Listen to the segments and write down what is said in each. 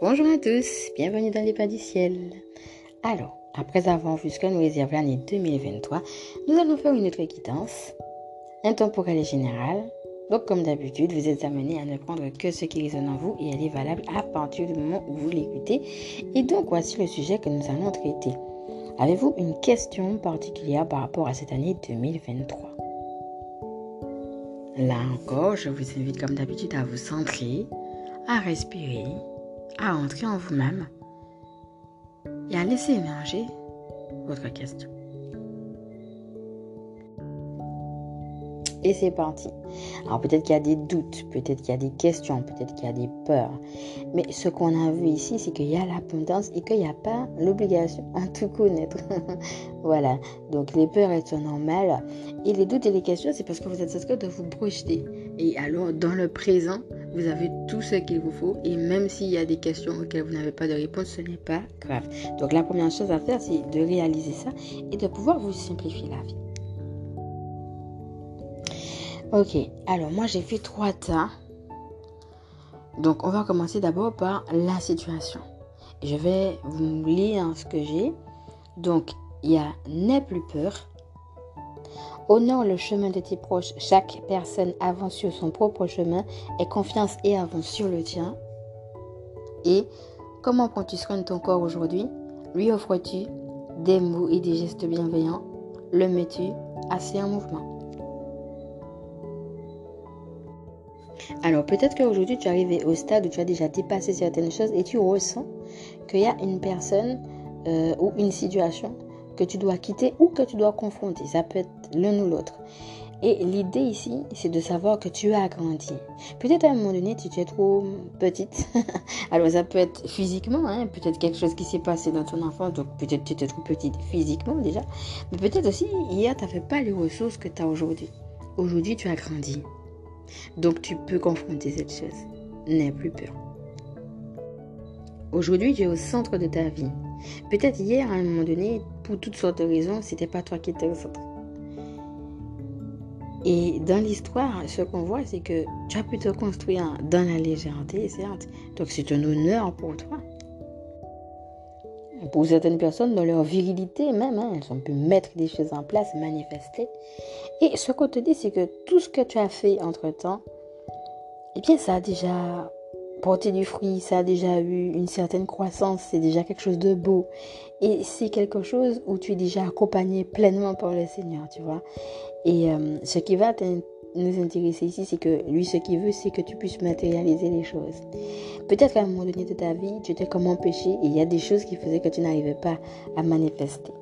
Bonjour à tous, bienvenue dans les pas du ciel. Alors, après avoir vu ce que nous réserve l'année 2023, nous allons faire une autre quittance, intemporelle et générale. Donc, comme d'habitude, vous êtes amenés à ne prendre que ce qui résonne en vous et elle est valable à partir du moment où vous l'écoutez. Et donc, voici le sujet que nous allons traiter. Avez-vous une question particulière par rapport à cette année 2023 Là encore, je vous invite comme d'habitude à vous centrer, à respirer à entrer en vous-même et à laisser émerger votre question. Et c'est parti. Alors peut-être qu'il y a des doutes, peut-être qu'il y a des questions, peut-être qu'il y a des peurs. Mais ce qu'on a vu ici, c'est qu'il y a l'abondance et qu'il n'y a pas l'obligation à tout connaître. voilà. Donc les peurs, elles sont normales. Et les doutes et les questions, c'est parce que vous êtes en train de vous projeter. Et alors, dans le présent, vous avez tout ce qu'il vous faut et même s'il y a des questions auxquelles vous n'avez pas de réponse, ce n'est pas grave. Donc la première chose à faire, c'est de réaliser ça et de pouvoir vous simplifier la vie. Ok, alors moi j'ai fait trois tas. Donc on va commencer d'abord par la situation. Je vais vous lire ce que j'ai. Donc il y a n'aie plus peur, Honore le chemin de tes proches. Chaque personne avance sur son propre chemin. Aie confiance et avance sur le tien. Et comment prends-tu soin de ton corps aujourd'hui? Lui offres-tu des mots et des gestes bienveillants? Le mets-tu assez en mouvement? Alors peut-être qu'aujourd'hui tu es arrivé au stade où tu as déjà dépassé certaines choses et tu ressens qu'il y a une personne euh, ou une situation que tu dois quitter ou que tu dois confronter. Ça peut être l'un ou l'autre. Et l'idée ici, c'est de savoir que tu as grandi. Peut-être à un moment donné, tu, es trop petite. Alors ça peut être physiquement, hein, peut-être quelque chose qui s'est passé dans ton enfance, donc peut-être tu étais trop petite physiquement déjà. Mais peut-être aussi, hier, tu n'avais pas les ressources que tu as aujourd'hui. Aujourd'hui, tu as grandi. Donc tu peux confronter cette chose. N'aie plus peur. Aujourd'hui, tu es au centre de ta vie. Peut-être hier, à un moment donné, pour toutes sortes de raisons, c'était pas toi qui étais au. Et dans l'histoire, ce qu'on voit, c'est que tu as pu te construire dans la légèreté, certes. Donc c'est un honneur pour toi. Pour certaines personnes, dans leur virilité même, hein, elles ont pu mettre des choses en place, manifester. Et ce qu'on te dit, c'est que tout ce que tu as fait entre-temps, eh bien, ça a déjà porter du fruit, ça a déjà eu une certaine croissance, c'est déjà quelque chose de beau. Et c'est quelque chose où tu es déjà accompagné pleinement par le Seigneur, tu vois. Et euh, ce qui va nous intéresser ici, c'est que lui, ce qu'il veut, c'est que tu puisses matérialiser les choses. Peut-être qu'à un moment donné de ta vie, tu étais comme empêché et il y a des choses qui faisaient que tu n'arrivais pas à manifester.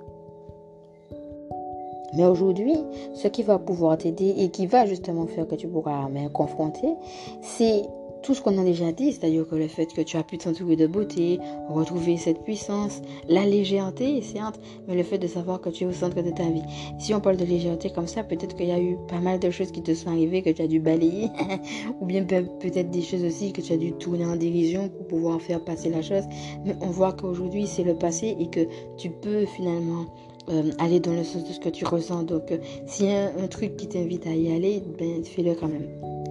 Mais aujourd'hui, ce qui va pouvoir t'aider et qui va justement faire que tu pourras me confronter, c'est tout ce qu'on a déjà dit, c'est-à-dire que le fait que tu as pu t'entourer de beauté, retrouver cette puissance, la légèreté, certes, mais le fait de savoir que tu es au centre de ta vie. Si on parle de légèreté comme ça, peut-être qu'il y a eu pas mal de choses qui te sont arrivées, que tu as dû balayer, ou bien peut-être des choses aussi que tu as dû tourner en dérision pour pouvoir faire passer la chose. Mais on voit qu'aujourd'hui, c'est le passé et que tu peux finalement euh, aller dans le sens de ce que tu ressens. Donc, euh, s'il y a un, truc qui t'invite à y aller, ben, fais-le quand même.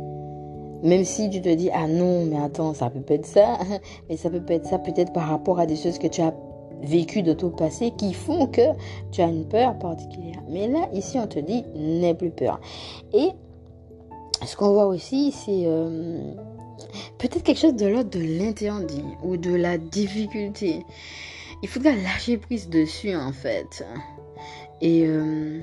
Même si tu te dis, ah non, mais attends, ça peut pas être ça. Mais ça peut pas être ça peut-être par rapport à des choses que tu as vécues de ton passé qui font que tu as une peur particulière. Mais là, ici, on te dit, n'aie plus peur. Et ce qu'on voit aussi, c'est euh, peut-être quelque chose de l'ordre de l'interdit ou de la difficulté. Il faudra lâcher prise dessus, en fait. Et... Euh,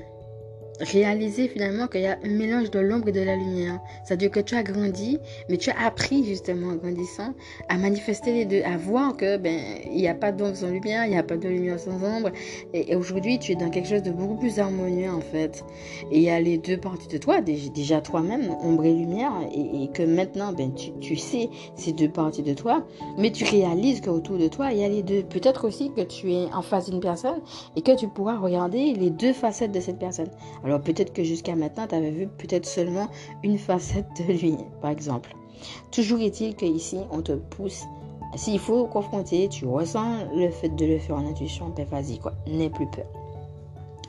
réaliser finalement qu'il y a un mélange de l'ombre et de la lumière. C'est-à-dire que tu as grandi, mais tu as appris justement en grandissant à manifester les deux, à voir que ben il n'y a pas d'ombre sans lumière, il n'y a pas de lumière sans ombre. Et, aujourd'hui, tu es dans quelque chose de beaucoup plus harmonieux en fait. Et il y a les deux parties de toi, déjà toi-même, ombre et lumière, et, que maintenant, ben tu, tu sais ces deux parties de toi, mais tu réalises qu'autour de toi, il y a les deux. Peut-être aussi que tu es en face d'une personne et que tu pourras regarder les deux facettes de cette personne. Alors peut-être que jusqu'à maintenant, tu avais vu peut-être seulement une facette de lui, par exemple. Toujours est-il qu'ici, on te pousse. S'il faut confronter, tu ressens le fait de le faire en intuition, ben vas-y quoi, n'aie plus peur.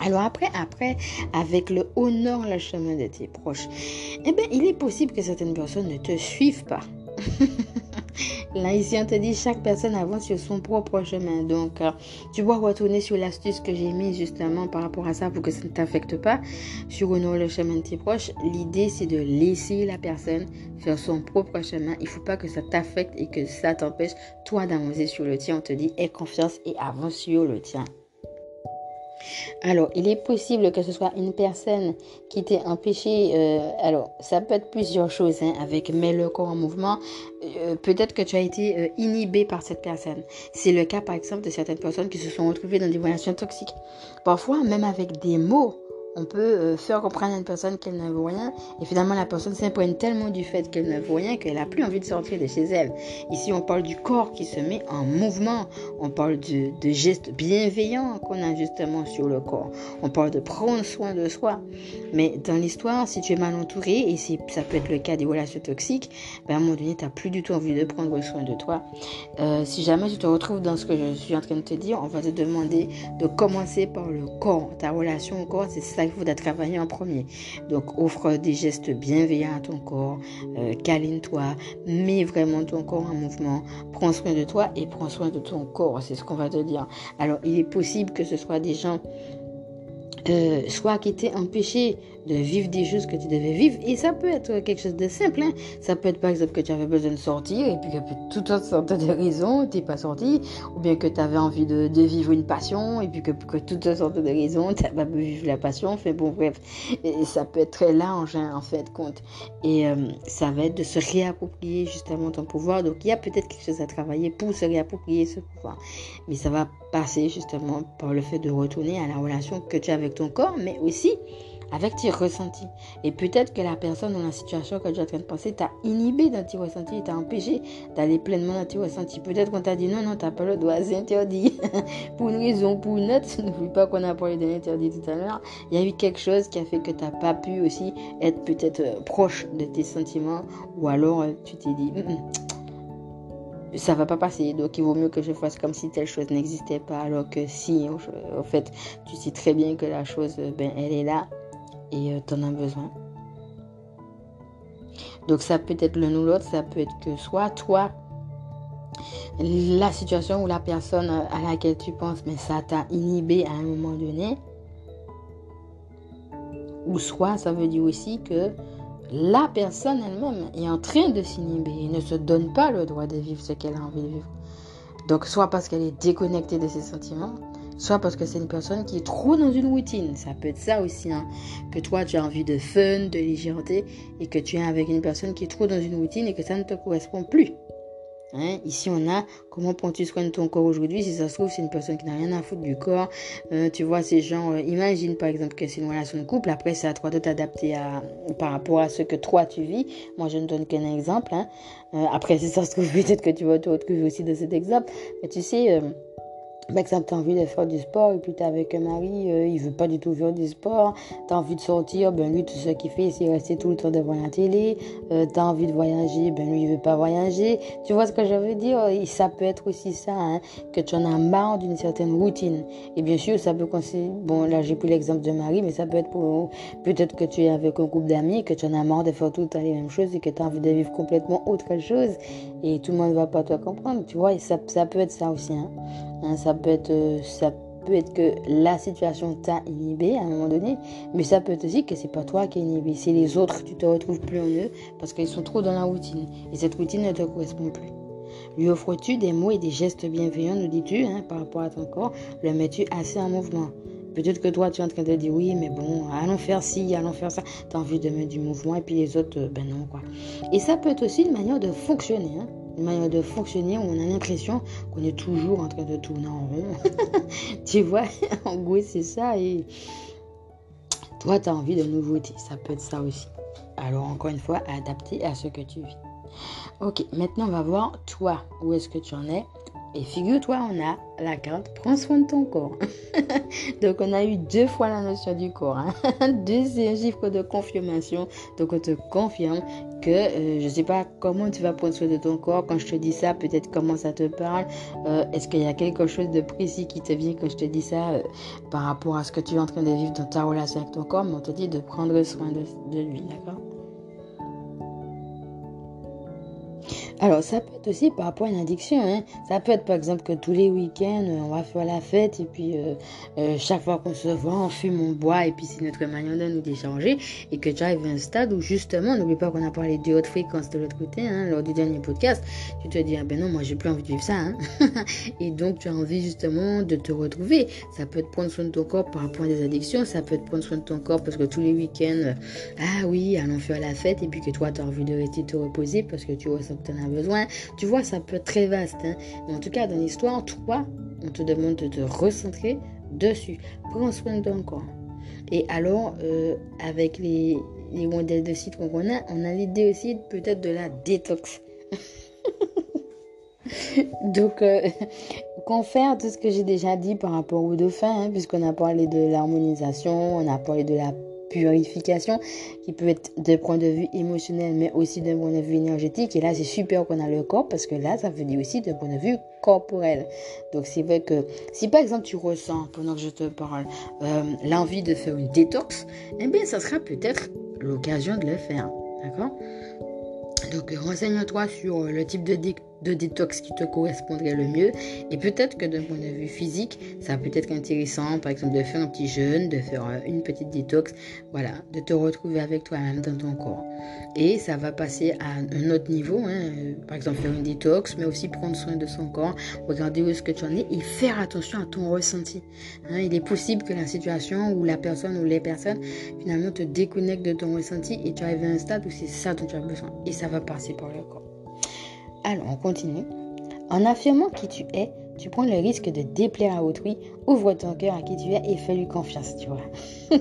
Alors après, après, avec le honore le chemin de tes proches, eh bien, il est possible que certaines personnes ne te suivent pas. Là, ici, on te dit chaque personne avance sur son propre chemin. Donc, euh, tu dois retourner sur l'astuce que j'ai mise justement par rapport à ça pour que ça ne t'affecte pas. Sur honorer le chemin de tes proches, l'idée, c'est de laisser la personne faire son propre chemin. Il ne faut pas que ça t'affecte et que ça t'empêche, toi, d'avancer sur le tien. On te dit, aie confiance et avance sur le tien. Alors, il est possible que ce soit une personne qui t'ait empêché. Euh, alors, ça peut être plusieurs choses hein, avec mais le corps en mouvement. Euh, peut-être que tu as été euh, inhibé par cette personne. C'est le cas, par exemple, de certaines personnes qui se sont retrouvées dans des relations toxiques. Parfois, même avec des mots on peut euh, faire comprendre à une personne qu'elle ne veut rien et finalement la personne s'imprègne tellement du fait qu'elle ne veut rien qu'elle n'a plus envie de sortir de chez elle. Ici on parle du corps qui se met en mouvement, on parle de, gestes bienveillants qu'on a justement sur le corps, on parle de prendre soin de soi. Mais dans l'histoire, si tu es mal entouré et si ça peut être le cas des relations toxiques, ben à un moment donné tu n'as plus du tout envie de prendre soin de toi. Euh, si jamais tu te retrouves dans ce que je suis en train de te dire, on va te demander de commencer par le corps, ta relation au corps, c'est ça il faut travailler en premier. Donc, offre des gestes bienveillants à ton corps, euh, câline-toi, mets vraiment ton corps en mouvement, prends soin de toi et prends soin de ton corps, c'est ce qu'on va te dire. Alors, il est possible que ce soit des gens euh, soit qui t'aient empêché de vivre des choses que tu devais vivre. Et ça peut être quelque chose de simple. Hein. Ça peut être par exemple que tu avais besoin de sortir et puis que pour toutes sortes de raisons, tu n'es pas sorti. Ou bien que tu avais envie de, vivre une passion et puis que pour toutes sortes de raisons, tu n'as pas pu vivre la passion. Enfin bon, bref. Et ça peut être très large hein, en fait, compte. Et euh, ça va être de se réapproprier justement ton pouvoir. Donc il y a peut-être quelque chose à travailler pour se réapproprier ce pouvoir. Mais ça va passer justement par le fait de retourner à la relation que tu as avec ton corps, mais aussi avec tes ressentis. Et peut-être que la personne dans la situation que tu es en train de penser t'a inhibé dans tes ressentis, t'a empêché d'aller pleinement dans tes ressentis. Peut-être qu'on t'a dit non, non, t'as pas le droit, c'est interdit. pour une raison, pour une autre, n'oublie pas qu'on a parlé de l'interdit tout à l'heure. Il y a eu quelque chose qui a fait que t'as pas pu aussi être peut-être euh, proche de tes sentiments, ou alors euh, tu t'es dit, hum, hum, ça va pas passer. Donc il vaut mieux que je fasse comme si telle chose n'existait pas, alors que si, en fait, tu sais très bien que la chose, ben, elle est là et euh, tu en as besoin. Donc ça peut être l'un ou l'autre, ça peut être que soit toi, la situation ou la personne à laquelle tu penses, mais ça t'a inhibé à un moment donné. Ou soit ça veut dire aussi que la personne elle-même est en train de s'inhiber et ne se donne pas le droit de vivre ce qu'elle a envie de vivre. Donc soit parce qu'elle est déconnectée de ses sentiments, soit parce que c'est une personne qui est trop dans une routine. Ça peut être ça aussi, hein, que toi tu as envie de fun, de légèreté, et que tu es avec une personne qui est trop dans une routine et que ça ne te correspond plus. Hein, ici, on a comment prends-tu soin de ton corps aujourd'hui. Si ça se trouve, c'est une personne qui n'a rien à foutre du corps. Euh, tu vois, ces gens, euh, imagine par exemple que c'est une relation de couple. Après, c'est à toi de t'adapter par rapport à ce que toi tu vis. Moi, je ne donne qu'un exemple. Hein. Euh, après, si ça se trouve, peut-être que tu vas te retrouver aussi de cet exemple. Mais tu sais, par exemple, tu as envie de faire du sport et puis tu es avec un mari, euh, il veut pas du tout faire du sport. Tu as envie de sortir, ben lui, tout ce qu'il fait, c'est rester tout le temps devant la télé. Euh, tu as envie de voyager, ben lui, il veut pas voyager. Tu vois ce que je veux dire? Ça peut être aussi ça, hein, que tu en as marre d'une certaine routine. Et bien sûr, ça peut consister, bon, là j'ai pris l'exemple de mari, mais ça peut être pour, peut-être que tu es avec un groupe d'amis, que tu en as marre de faire tout le temps les mêmes choses et que tu as envie de vivre complètement autre chose et tout le monde va pas te comprendre, tu vois, ça, ça peut être ça aussi. Hein. Hein, ça, peut être, euh, ça peut être que la situation t'a inhibé à un moment donné, mais ça peut être aussi que c'est pas toi qui es inhibé, c'est les autres, tu te retrouves plus en eux parce qu'ils sont trop dans la routine et cette routine ne te correspond plus. Lui offres-tu des mots et des gestes bienveillants, nous dis-tu, hein, par rapport à ton corps, le mets-tu assez en mouvement? Peut-être que toi, tu es en train de dire oui, mais bon, allons faire ci, allons faire ça. Tu as envie de mettre du mouvement et puis les autres, euh, ben non, quoi. Et ça peut être aussi une manière de fonctionner. Hein. Une manière de fonctionner où on a l'impression qu'on est toujours en train de tourner en rond. tu vois, en gros, c'est ça. Et toi, tu as envie de nouveautés. Ça peut être ça aussi. Alors, encore une fois, adapté à ce que tu vis. Ok, maintenant, on va voir toi, où est-ce que tu en es et figure-toi, on a la carte Prends soin de ton corps. Donc, on a eu deux fois la notion du corps. Hein. Deux chiffre de confirmation. Donc, on te confirme que euh, je ne sais pas comment tu vas prendre soin de ton corps. Quand je te dis ça, peut-être comment ça te parle. Euh, est-ce qu'il y a quelque chose de précis qui te vient quand je te dis ça euh, par rapport à ce que tu es en train de vivre dans ta relation avec ton corps? Mais on te dit de prendre soin de lui, d'accord? Alors, ça peut être aussi par rapport à une addiction. Hein. Ça peut être par exemple que tous les week-ends, on va faire la fête et puis euh, euh, chaque fois qu'on se voit, on fume, on boit et puis c'est notre manière de nous décharger. Et que tu arrives à un stade où justement, n'oublie pas qu'on a parlé de haute fréquence de l'autre côté hein, lors du dernier podcast. Tu te dis, ah ben non, moi j'ai plus envie de vivre ça. Hein. et donc, tu as envie justement de te retrouver. Ça peut te prendre soin de ton corps par rapport à des addictions. Ça peut te prendre soin de ton corps parce que tous les week-ends, ah oui, allons faire la fête et puis que toi, tu as envie de rester te reposer parce que tu ressens que tu as besoin. Tu vois, ça peut être très vaste. Hein. Mais en tout cas, dans l'histoire, toi, on te demande de te recentrer dessus. Prends soin de ton corps. Et alors, euh, avec les, les modèles de site qu'on a, on a l'idée aussi peut-être de la détox. Donc, euh, confère tout ce que j'ai déjà dit par rapport au dauphin, hein, puisqu'on a parlé de l'harmonisation, on a parlé de la purification qui peut être d'un point de vue émotionnel mais aussi d'un point de vue énergétique. Et là c'est super qu'on a le corps parce que là ça veut dire aussi d'un point de vue corporel. Donc c'est vrai que si par exemple tu ressens pendant que je te parle euh, l'envie de faire une détox eh bien ça sera peut-être l'occasion de le faire. D'accord? Donc renseigne-toi sur le type de, de détox qui te correspondrait le mieux. Et peut-être que d'un point de vue physique, ça peut être intéressant, par exemple, de faire un petit jeûne, de faire euh, une petite détox, voilà, de te retrouver avec toi-même dans ton corps. Et ça va passer à un autre niveau, hein, euh, par exemple, faire une détox, mais aussi prendre soin de son corps, regarder où est-ce que tu en es et faire attention à ton ressenti. Hein. il est possible que la situation ou la personne ou les personnes finalement te déconnectent de ton ressenti et tu arrives à un stade où c'est ça dont tu as besoin. Et ça va passer par le corps. Alors, on continue. En affirmant qui tu es, tu prends le risque de déplaire à autrui. Ouvre ton cœur à qui tu es et fais-lui confiance, tu vois.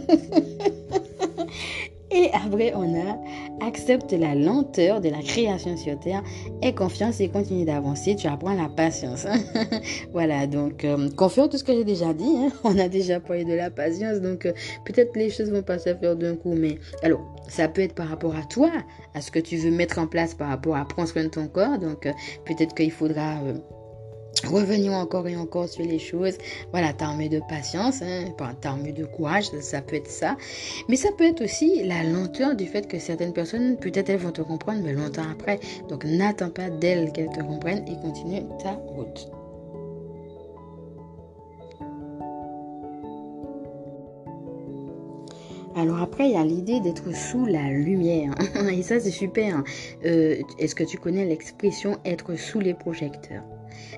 Et après, on a accepte la lenteur de la création sur Terre, aie confiance et continue d'avancer. Tu apprends la patience. voilà, donc euh, confirme tout ce que j'ai déjà dit. Hein. On a déjà parlé de la patience, donc euh, peut-être les choses vont pas se faire d'un coup, mais alors ça peut être par rapport à toi, à ce que tu veux mettre en place par rapport à prendre soin de ton corps. Donc euh, peut-être qu'il faudra revenir encore et encore sur les choses. Voilà, t'as de patience, hein, t'as de courage, ça peut être ça. Mais ça peut être aussi la lenteur du fait que certaines personnes, peut-être elles vont te comprendre, mais longtemps après. Donc n'attends pas d'elles qu'elles te comprennent et continue ta route. Alors après, il y a l'idée d'être sous la lumière. Et ça, c'est super. Euh, est-ce que tu connais l'expression être sous les projecteurs?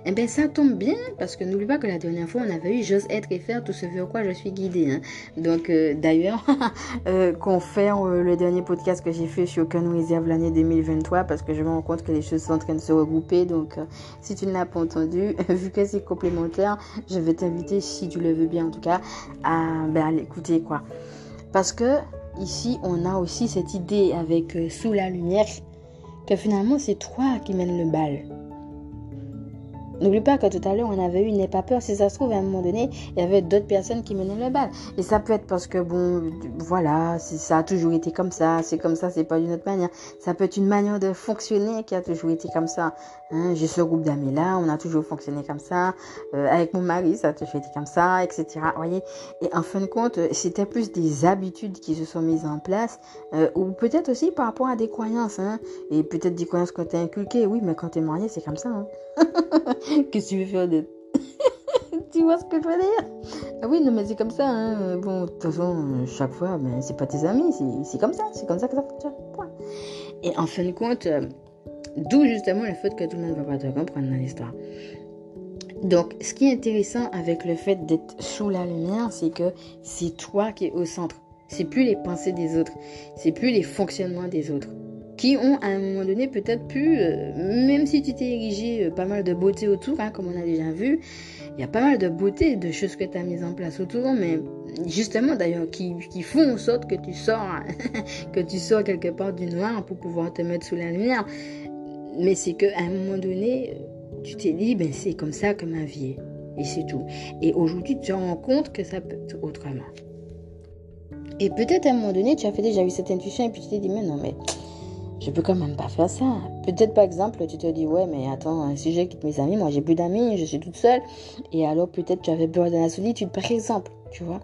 Eh bien, ça tombe bien parce que n'oublie pas que la dernière fois, on avait eu J'ose être et faire tout ce vers quoi je suis guidée. Hein. Donc, euh, d'ailleurs, euh, confère euh, le dernier podcast que j'ai fait sur nous Réserve l'année 2023 parce que je me rends compte que les choses sont en train de se regrouper. Donc, si tu ne l'as pas entendu, vu que c'est complémentaire, je vais t'inviter, si tu le veux bien en tout cas, à, ben, à l'écouter. quoi. Parce que ici, on a aussi cette idée avec Sous la lumière que finalement, c'est toi qui mènes le bal. N'oublie pas que tout à l'heure, on avait eu N'aie pas peur. Si ça se trouve, à un moment donné, il y avait d'autres personnes qui menaient le bal. Et ça peut être parce que, bon, voilà, ça a toujours été comme ça. C'est comme ça, c'est pas d'une autre manière. Ça peut être une manière de fonctionner qui a toujours été comme ça. Hein, J'ai ce groupe d'amis-là, on a toujours fonctionné comme ça. Euh, avec mon mari, ça a toujours été comme ça, etc. Voyez Et en fin de compte, c'était plus des habitudes qui se sont mises en place. Euh, ou peut-être aussi par rapport à des croyances. Hein, et peut-être des croyances qu'on t'a inculquées. Oui, mais quand t'es marié, c'est comme ça. Hein. Qu'est-ce que tu veux faire de... tu vois ce que je veux dire? Ah oui, non, mais c'est comme ça. Hein. Bon, de toute façon, chaque fois, ben, c'est pas tes amis, c'est comme ça. C'est comme ça que ça fonctionne. Et en fin de compte, euh, d'où justement le fait que tout le monde ne va pas te comprendre dans l'histoire. Donc, ce qui est intéressant avec le fait d'être sous la lumière, c'est que c'est toi qui es au centre. C'est plus les pensées des autres. C'est plus les fonctionnements des autres qui ont à un moment donné peut-être pu, euh, même si tu t'es érigé euh, pas mal de beauté autour, hein, comme on a déjà vu, il y a pas mal de beauté, de choses que tu as mises en place autour, mais justement d'ailleurs qui, font en sorte que tu sors, que tu sors quelque part du noir pour pouvoir te mettre sous la lumière. Mais c'est qu'à un moment donné, tu t'es dit, ben c'est comme ça que ma vie est. Et c'est tout. Et aujourd'hui, tu te rends compte que ça peut être autrement. Et peut-être à un moment donné, tu as fait déjà eu cette intuition et puis tu t'es dit, mais non, mais je peux quand même pas faire ça. Peut-être par exemple, tu te dis, ouais, mais attends, si je quitte mes amis, moi j'ai plus d'amis, je suis toute seule. Et alors peut-être tu avais peur de la solitude, par exemple, tu vois.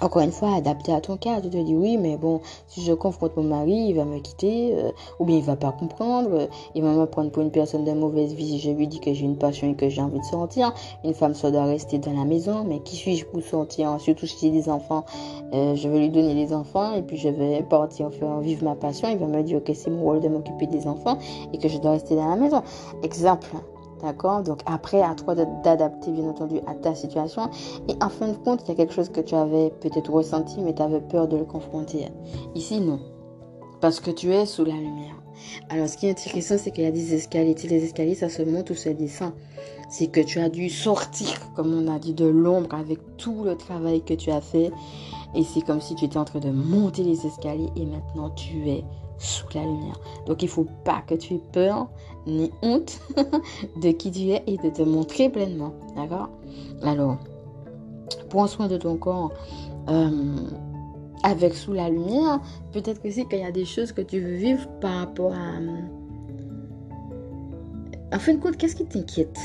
Encore une fois, adapté à ton cas. Tu te dis oui, mais bon, si je confronte mon mari, il va me quitter, euh, ou bien il va pas comprendre, euh, il va me prendre pour une personne de mauvaise vie si je lui dis que j'ai une passion et que j'ai envie de sortir. Une femme, ça doit rester dans la maison, mais qui suis-je pour sortir? Surtout si j'ai des enfants, euh, je vais lui donner des enfants et puis je vais partir faire vivre ma passion. Il va me dire que c'est mon rôle de m'occuper des enfants et que je dois rester dans la maison. Exemple. D'accord Donc après, à toi d'adapter, bien entendu, à ta situation. Et en fin de compte, il y a quelque chose que tu avais peut-être ressenti, mais tu avais peur de le confronter. Ici, non. Parce que tu es sous la lumière. Alors, ce qui est intéressant, c'est qu'il y a des escaliers. les escaliers, ça se monte ou se descend. C'est que tu as dû sortir, comme on a dit, de l'ombre avec tout le travail que tu as fait. Et c'est comme si tu étais en train de monter les escaliers et maintenant tu es sous la lumière. Donc il ne faut pas que tu aies peur ni honte de qui tu es et de te montrer pleinement. D'accord? Alors, prends soin de ton corps euh, avec sous la lumière. Peut-être que c'est qu'il y a des choses que tu veux vivre par rapport à... Euh, en fin de compte, qu'est-ce qui t'inquiète?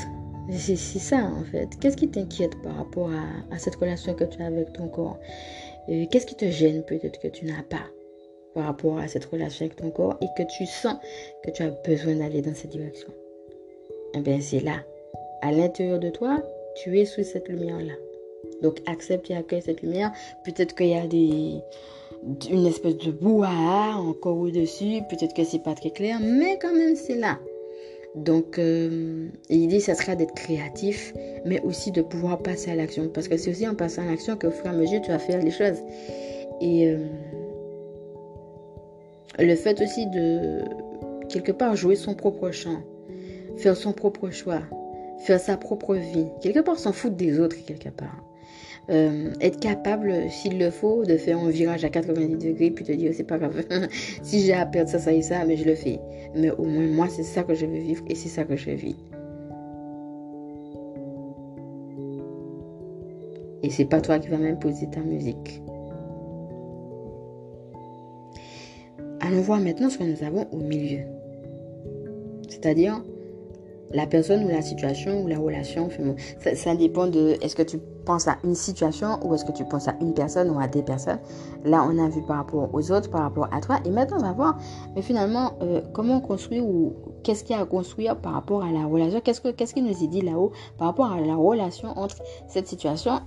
C'est ça en fait. Qu'est-ce qui t'inquiète par rapport à, cette relation que tu as avec ton corps? Qu'est-ce qui te gêne peut-être que tu n'as pas? Par rapport à cette relation avec ton corps et que tu sens que tu as besoin d'aller dans cette direction. Eh bien, c'est là, à l'intérieur de toi, tu es sous cette lumière-là. Donc, accepte et accueille cette lumière. Peut-être qu'il y a des, une espèce de bouhaha encore au-dessus. Peut-être que c'est pas très clair, mais quand même, c'est là. Donc, euh, l'idée, ça sera d'être créatif, mais aussi de pouvoir passer à l'action. Parce que c'est aussi en passant à l'action qu'au fur et à mesure, tu vas faire les choses. Et euh, le fait aussi de, quelque part, jouer son propre chant, faire son propre choix, faire sa propre vie, quelque part s'en foutre des autres, quelque part. Euh, être capable, s'il le faut, de faire un virage à 90 degrés, puis te dire, c'est pas grave, si j'ai à perdre ça, ça et ça, mais je le fais. Mais au moins, moi, c'est ça que je veux vivre et c'est ça que je vis. Et c'est pas toi qui vas m'imposer ta musique. Allons voir maintenant ce que nous avons au milieu. C'est-à-dire la personne ou la situation ou la relation. Ça, dépend de est-ce que tu penses à une situation ou est-ce que tu penses à une personne ou à des personnes. Là, on a vu par rapport aux autres, par rapport à toi. Et maintenant, on va voir, mais finalement, euh, comment construire ou qu'est-ce qu'il y a à construire par rapport à la relation? Qu'est-ce qu'il nous est dit là-haut par rapport à la relation entre cette situation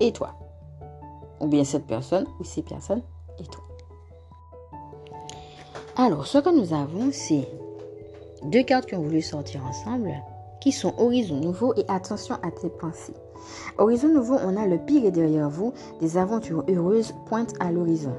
et toi? Ou bien cette personne ou ces personnes et toi? Alors, ce que nous avons, c'est deux cartes qui ont voulu sortir ensemble, qui sont Horizon Nouveau et Attention à tes pensées. Horizon Nouveau, on a le pire derrière vous, des aventures heureuses pointent à l'horizon.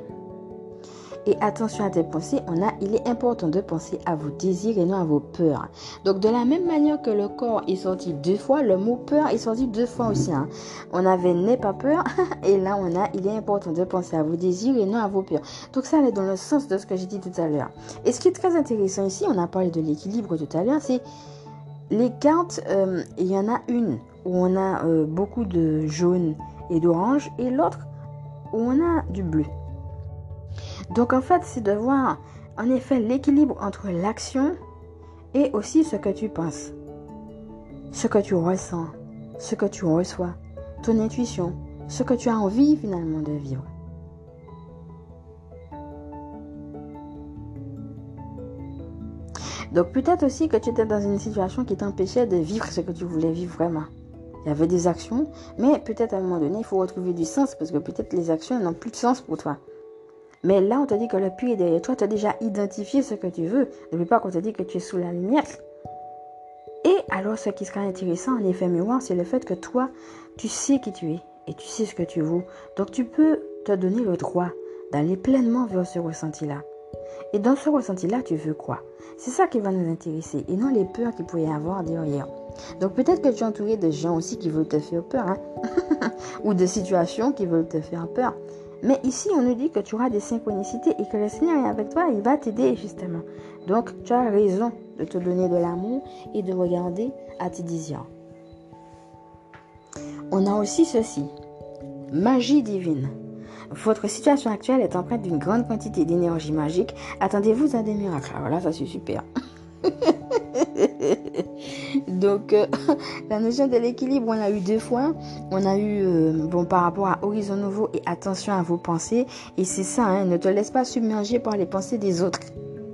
Et attention à tes pensées, on a, il est important de penser à vos désirs et non à vos peurs. Donc de la même manière que le corps est sorti deux fois, le mot peur est sorti deux fois aussi. Hein. On avait n'aie pas peur et là on a, il est important de penser à vos désirs et non à vos peurs. Donc ça est dans le sens de ce que j'ai dit tout à l'heure. Et ce qui est très intéressant ici, on a parlé de l'équilibre tout à l'heure, c'est les cartes, euh, il y en a une où on a euh, beaucoup de jaune et d'orange et l'autre où on a du bleu. Donc en fait, c'est de voir en effet l'équilibre entre l'action et aussi ce que tu penses, ce que tu ressens, ce que tu reçois, ton intuition, ce que tu as envie finalement de vivre. Donc peut-être aussi que tu étais dans une situation qui t'empêchait de vivre ce que tu voulais vivre vraiment. Il y avait des actions, mais peut-être à un moment donné, il faut retrouver du sens parce que peut-être les actions n'ont plus de sens pour toi. Mais là, on te dit que le puits est derrière toi, tu as déjà identifié ce que tu veux. N'oublie pas qu'on te dit que tu es sous la lumière. Et alors, ce qui sera intéressant en effet miroir, c'est le fait que toi, tu sais qui tu es et tu sais ce que tu veux. Donc, tu peux te donner le droit d'aller pleinement vers ce ressenti-là. Et dans ce ressenti-là, tu veux quoi? C'est ça qui va nous intéresser et non les peurs qu'il pourrait y avoir derrière. Donc peut-être que tu es entouré de gens aussi qui veulent te faire peur, hein? ou de situations qui veulent te faire peur. Mais ici, on nous dit que tu auras des synchronicités et que le Seigneur est avec toi, il va t'aider justement. Donc, tu as raison de te donner de l'amour et de regarder à tes désirs. On a aussi ceci. Magie divine. Votre situation actuelle est empreinte d'une grande quantité d'énergie magique. Attendez-vous à des miracles. Alors là, ça c'est super. Donc, euh, la notion de l'équilibre, on l'a eu deux fois. On a eu, euh, bon, par rapport à Horizon Nouveau et attention à vos pensées. Et c'est ça, hein, ne te laisse pas submerger par les pensées des autres.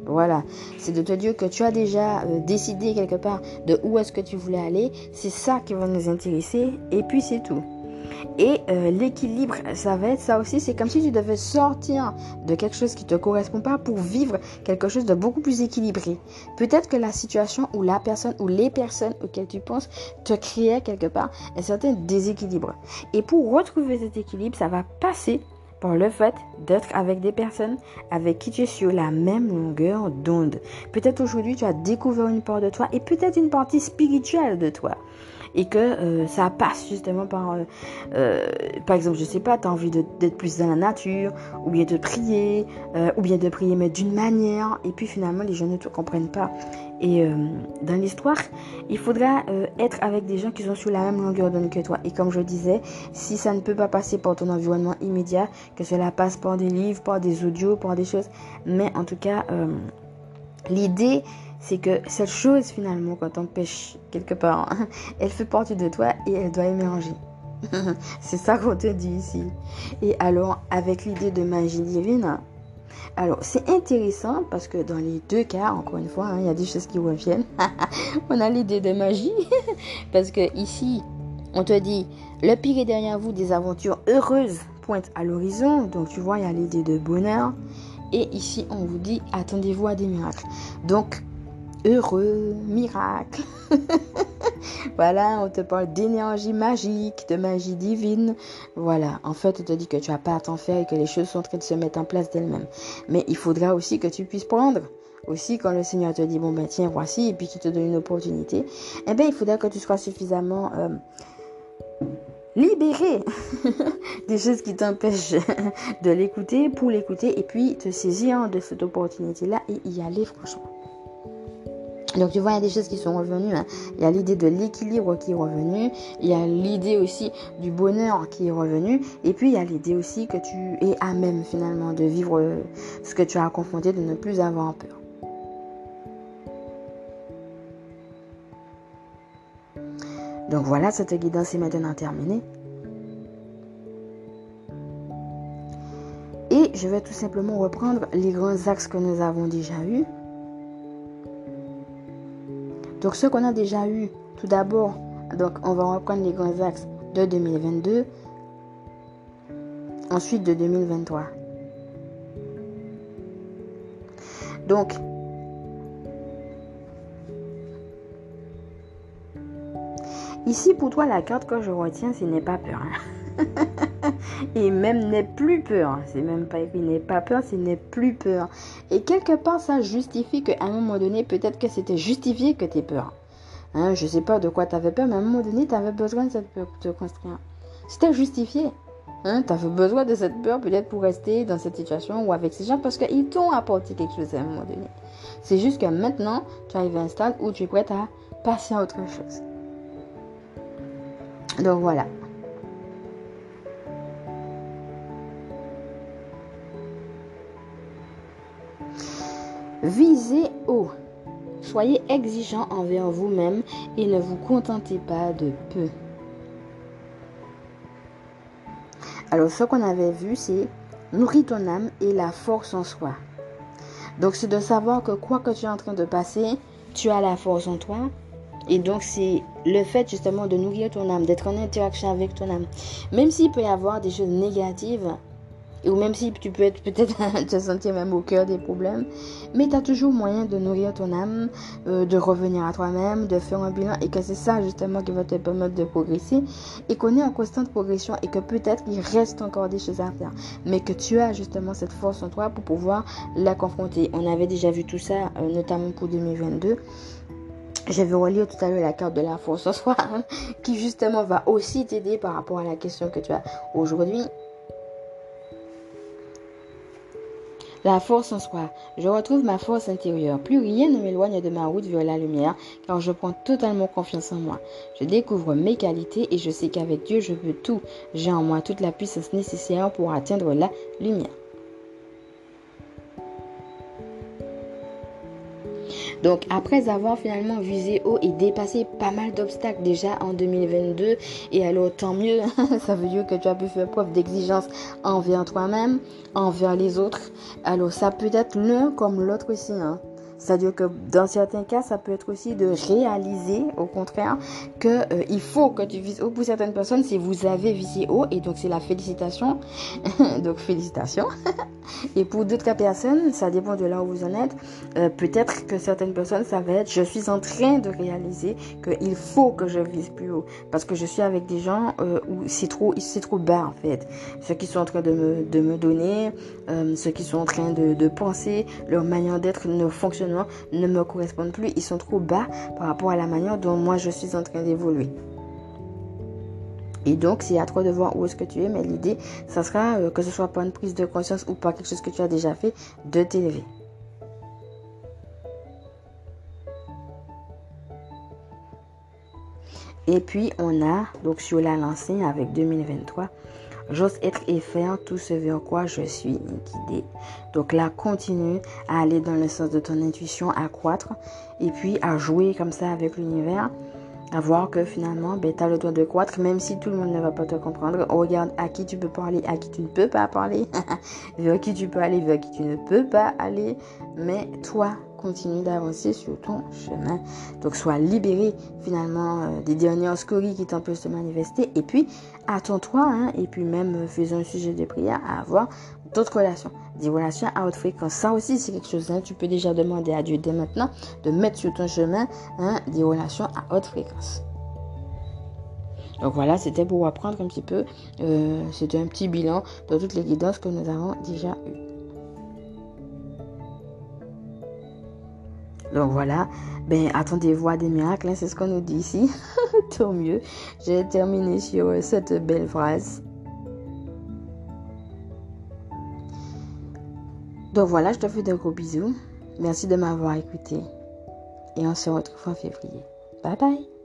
Voilà, c'est de te dire que tu as déjà euh, décidé quelque part de où est-ce que tu voulais aller. C'est ça qui va nous intéresser. Et puis c'est tout. Et euh, l'équilibre, ça va être ça aussi. C'est comme si tu devais sortir de quelque chose qui ne te correspond pas pour vivre quelque chose de beaucoup plus équilibré. Peut-être que la situation ou la personne ou les personnes auxquelles tu penses te créaient quelque part un certain déséquilibre. Et pour retrouver cet équilibre, ça va passer par le fait d'être avec des personnes avec qui tu es sur la même longueur d'onde. Peut-être aujourd'hui tu as découvert une part de toi et peut-être une partie spirituelle de toi et que euh, ça passe justement par, euh, euh, par exemple, je sais pas, tu as envie d'être plus dans la nature, ou bien de prier, ou bien de prier, mais d'une manière, et puis finalement les gens ne te comprennent pas. Et dans l'histoire, il faudra être avec des gens qui sont sur la même longueur d'onde que toi. Et comme je disais, si ça ne peut pas passer par ton environnement immédiat, que cela passe par des livres, par des audios, par des choses, mais en tout cas, l'idée c'est que cette chose finalement, quand on pêche quelque part, elle fait partie de toi et elle doit émerger. c'est ça qu'on te dit ici. Et alors, avec l'idée de magie divine, alors c'est intéressant parce que dans les deux cas, encore une fois, hein, il y a des choses qui reviennent. on a l'idée de magie parce que ici, on te dit le pire est derrière vous, des aventures heureuses pointent à l'horizon. Donc tu vois, il y a l'idée de bonheur. Et ici, on vous dit attendez-vous à des miracles. Donc heureux, miracle. voilà, on te parle d'énergie magique, de magie divine. Voilà, en fait, on te dit que tu n'as pas à t'en faire et que les choses sont en train de se mettre en place d'elles-mêmes. Mais il faudra aussi que tu puisses prendre. Aussi, quand le Seigneur te dit, bon ben tiens, voici, et puis qu'il te donne une opportunité, eh bien, il faudra que tu sois suffisamment euh, libéré des choses qui t'empêchent de l'écouter pour l'écouter et puis te saisir de cette opportunité-là et y aller franchement. Donc tu vois, il y a des choses qui sont revenues. Hein. Il y a l'idée de l'équilibre qui est revenu. Il y a l'idée aussi du bonheur qui est revenu. Et puis il y a l'idée aussi que tu es à même finalement de vivre euh, ce que tu as confronté, de ne plus avoir peur. Donc voilà, cette guidance est maintenant terminée. Et je vais tout simplement reprendre les grands axes que nous avons déjà eus. Donc ce qu'on a déjà eu, tout d'abord, donc on va reprendre les grands axes de 2022, ensuite de 2023. Donc, ici pour toi, la carte que je retiens, ce n'est pas peur. Hein. Et même n'est plus peur. C'est même pas écrit n'est pas peur, c'est n'est plus peur. Et quelque part, ça justifie qu'à un moment donné, peut-être que c'était justifié que tu aies peur. Hein, je sais pas de quoi tu avais peur, mais à un moment donné, tu avais besoin de cette peur pour te construire. C'était justifié. Hein, tu avais besoin de cette peur peut-être pour rester dans cette situation ou avec ces gens parce qu'ils t'ont apporté quelque chose à un moment donné. C'est juste que maintenant, tu arrives à un stade où tu es prête à passer à autre chose. Donc voilà. Visez haut. Soyez exigeant envers vous-même et ne vous contentez pas de peu. Alors, ce qu'on avait vu, c'est nourrir ton âme et la force en soi. Donc, c'est de savoir que quoi que tu es en train de passer, tu as la force en toi. Et donc, c'est le fait justement de nourrir ton âme, d'être en interaction avec ton âme. Même s'il peut y avoir des choses négatives, ou même si tu peux être peut-être te sentir même au cœur des problèmes, mais tu as toujours moyen de nourrir ton âme, euh, de revenir à toi-même, de faire un bilan et que c'est ça justement qui va te permettre de progresser et qu'on est en constante progression et que peut-être il reste encore des choses à faire, mais que tu as justement cette force en toi pour pouvoir la confronter. On avait déjà vu tout ça, euh, notamment pour 2022. Je vais relire tout à l'heure la carte de la force en soi, qui justement va aussi t'aider par rapport à la question que tu as aujourd'hui. La force en soi. Je retrouve ma force intérieure. Plus rien ne m'éloigne de ma route vers la lumière, car je prends totalement confiance en moi. Je découvre mes qualités et je sais qu'avec Dieu, je peux tout. J'ai en moi toute la puissance nécessaire pour atteindre la lumière. Donc après avoir finalement visé haut et dépassé pas mal d'obstacles déjà en 2022, et alors tant mieux, ça veut dire que tu as pu faire preuve d'exigence envers toi-même, envers les autres. Alors ça peut être l'un comme l'autre aussi. Hein. C'est-à-dire que dans certains cas, ça peut être aussi de réaliser, au contraire, que euh, faut que tu vises haut. Pour certaines personnes, si vous avez visé haut, et donc c'est la félicitation. donc félicitations. et pour d'autres personnes, ça dépend de là où vous en êtes. Euh, peut-être que certaines personnes, ça va être, je suis en train de réaliser qu'il faut que je vise plus haut. Parce que je suis avec des gens euh, où c'est trop, c'est trop bas, en fait. Ceux qui sont en train de me, de me donner, ceux qui sont en train de, de penser, leur manière d'être ne fonctionne ne me correspondent plus. Ils sont trop bas par rapport à la manière dont moi je suis en train d'évoluer. Et donc, c'est à toi de voir où est-ce que tu es, mais l'idée, ça sera euh, que ce soit pas une prise de conscience ou pas quelque chose que tu as déjà fait, de t'élever. Et puis, on a, donc sur la lancée avec 2023, J'ose être et faire tout ce vers quoi je suis guidée. Donc là, continue à aller dans le sens de ton intuition, à croître et puis à jouer comme ça avec l'univers. À voir que finalement, ben, tu le droit de croître, même si tout le monde ne va pas te comprendre. Regarde à qui tu peux parler, à qui tu ne peux pas parler, vers qui tu peux aller, vers qui tu ne peux pas aller. Mais toi, continue d'avancer sur ton chemin. Donc sois libéré finalement euh, des dernières scories qui t'empêchent de manifester. Et puis attends-toi, hein, et puis même euh, faisons un sujet de prière à avoir d'autres relations. Des relations à haute fréquence. Ça aussi c'est quelque chose. Hein, tu peux déjà demander à Dieu dès maintenant de mettre sur ton chemin hein, des relations à haute fréquence. Donc voilà, c'était pour apprendre un petit peu. Euh, c'était un petit bilan de toutes les guidances que nous avons déjà eues. Donc voilà, ben attendez-vous à des miracles, hein, c'est ce qu'on nous dit ici. Tant mieux. J'ai terminé sur cette belle phrase. Donc voilà, je te fais de gros bisous. Merci de m'avoir écouté. Et on se retrouve en février. Bye bye.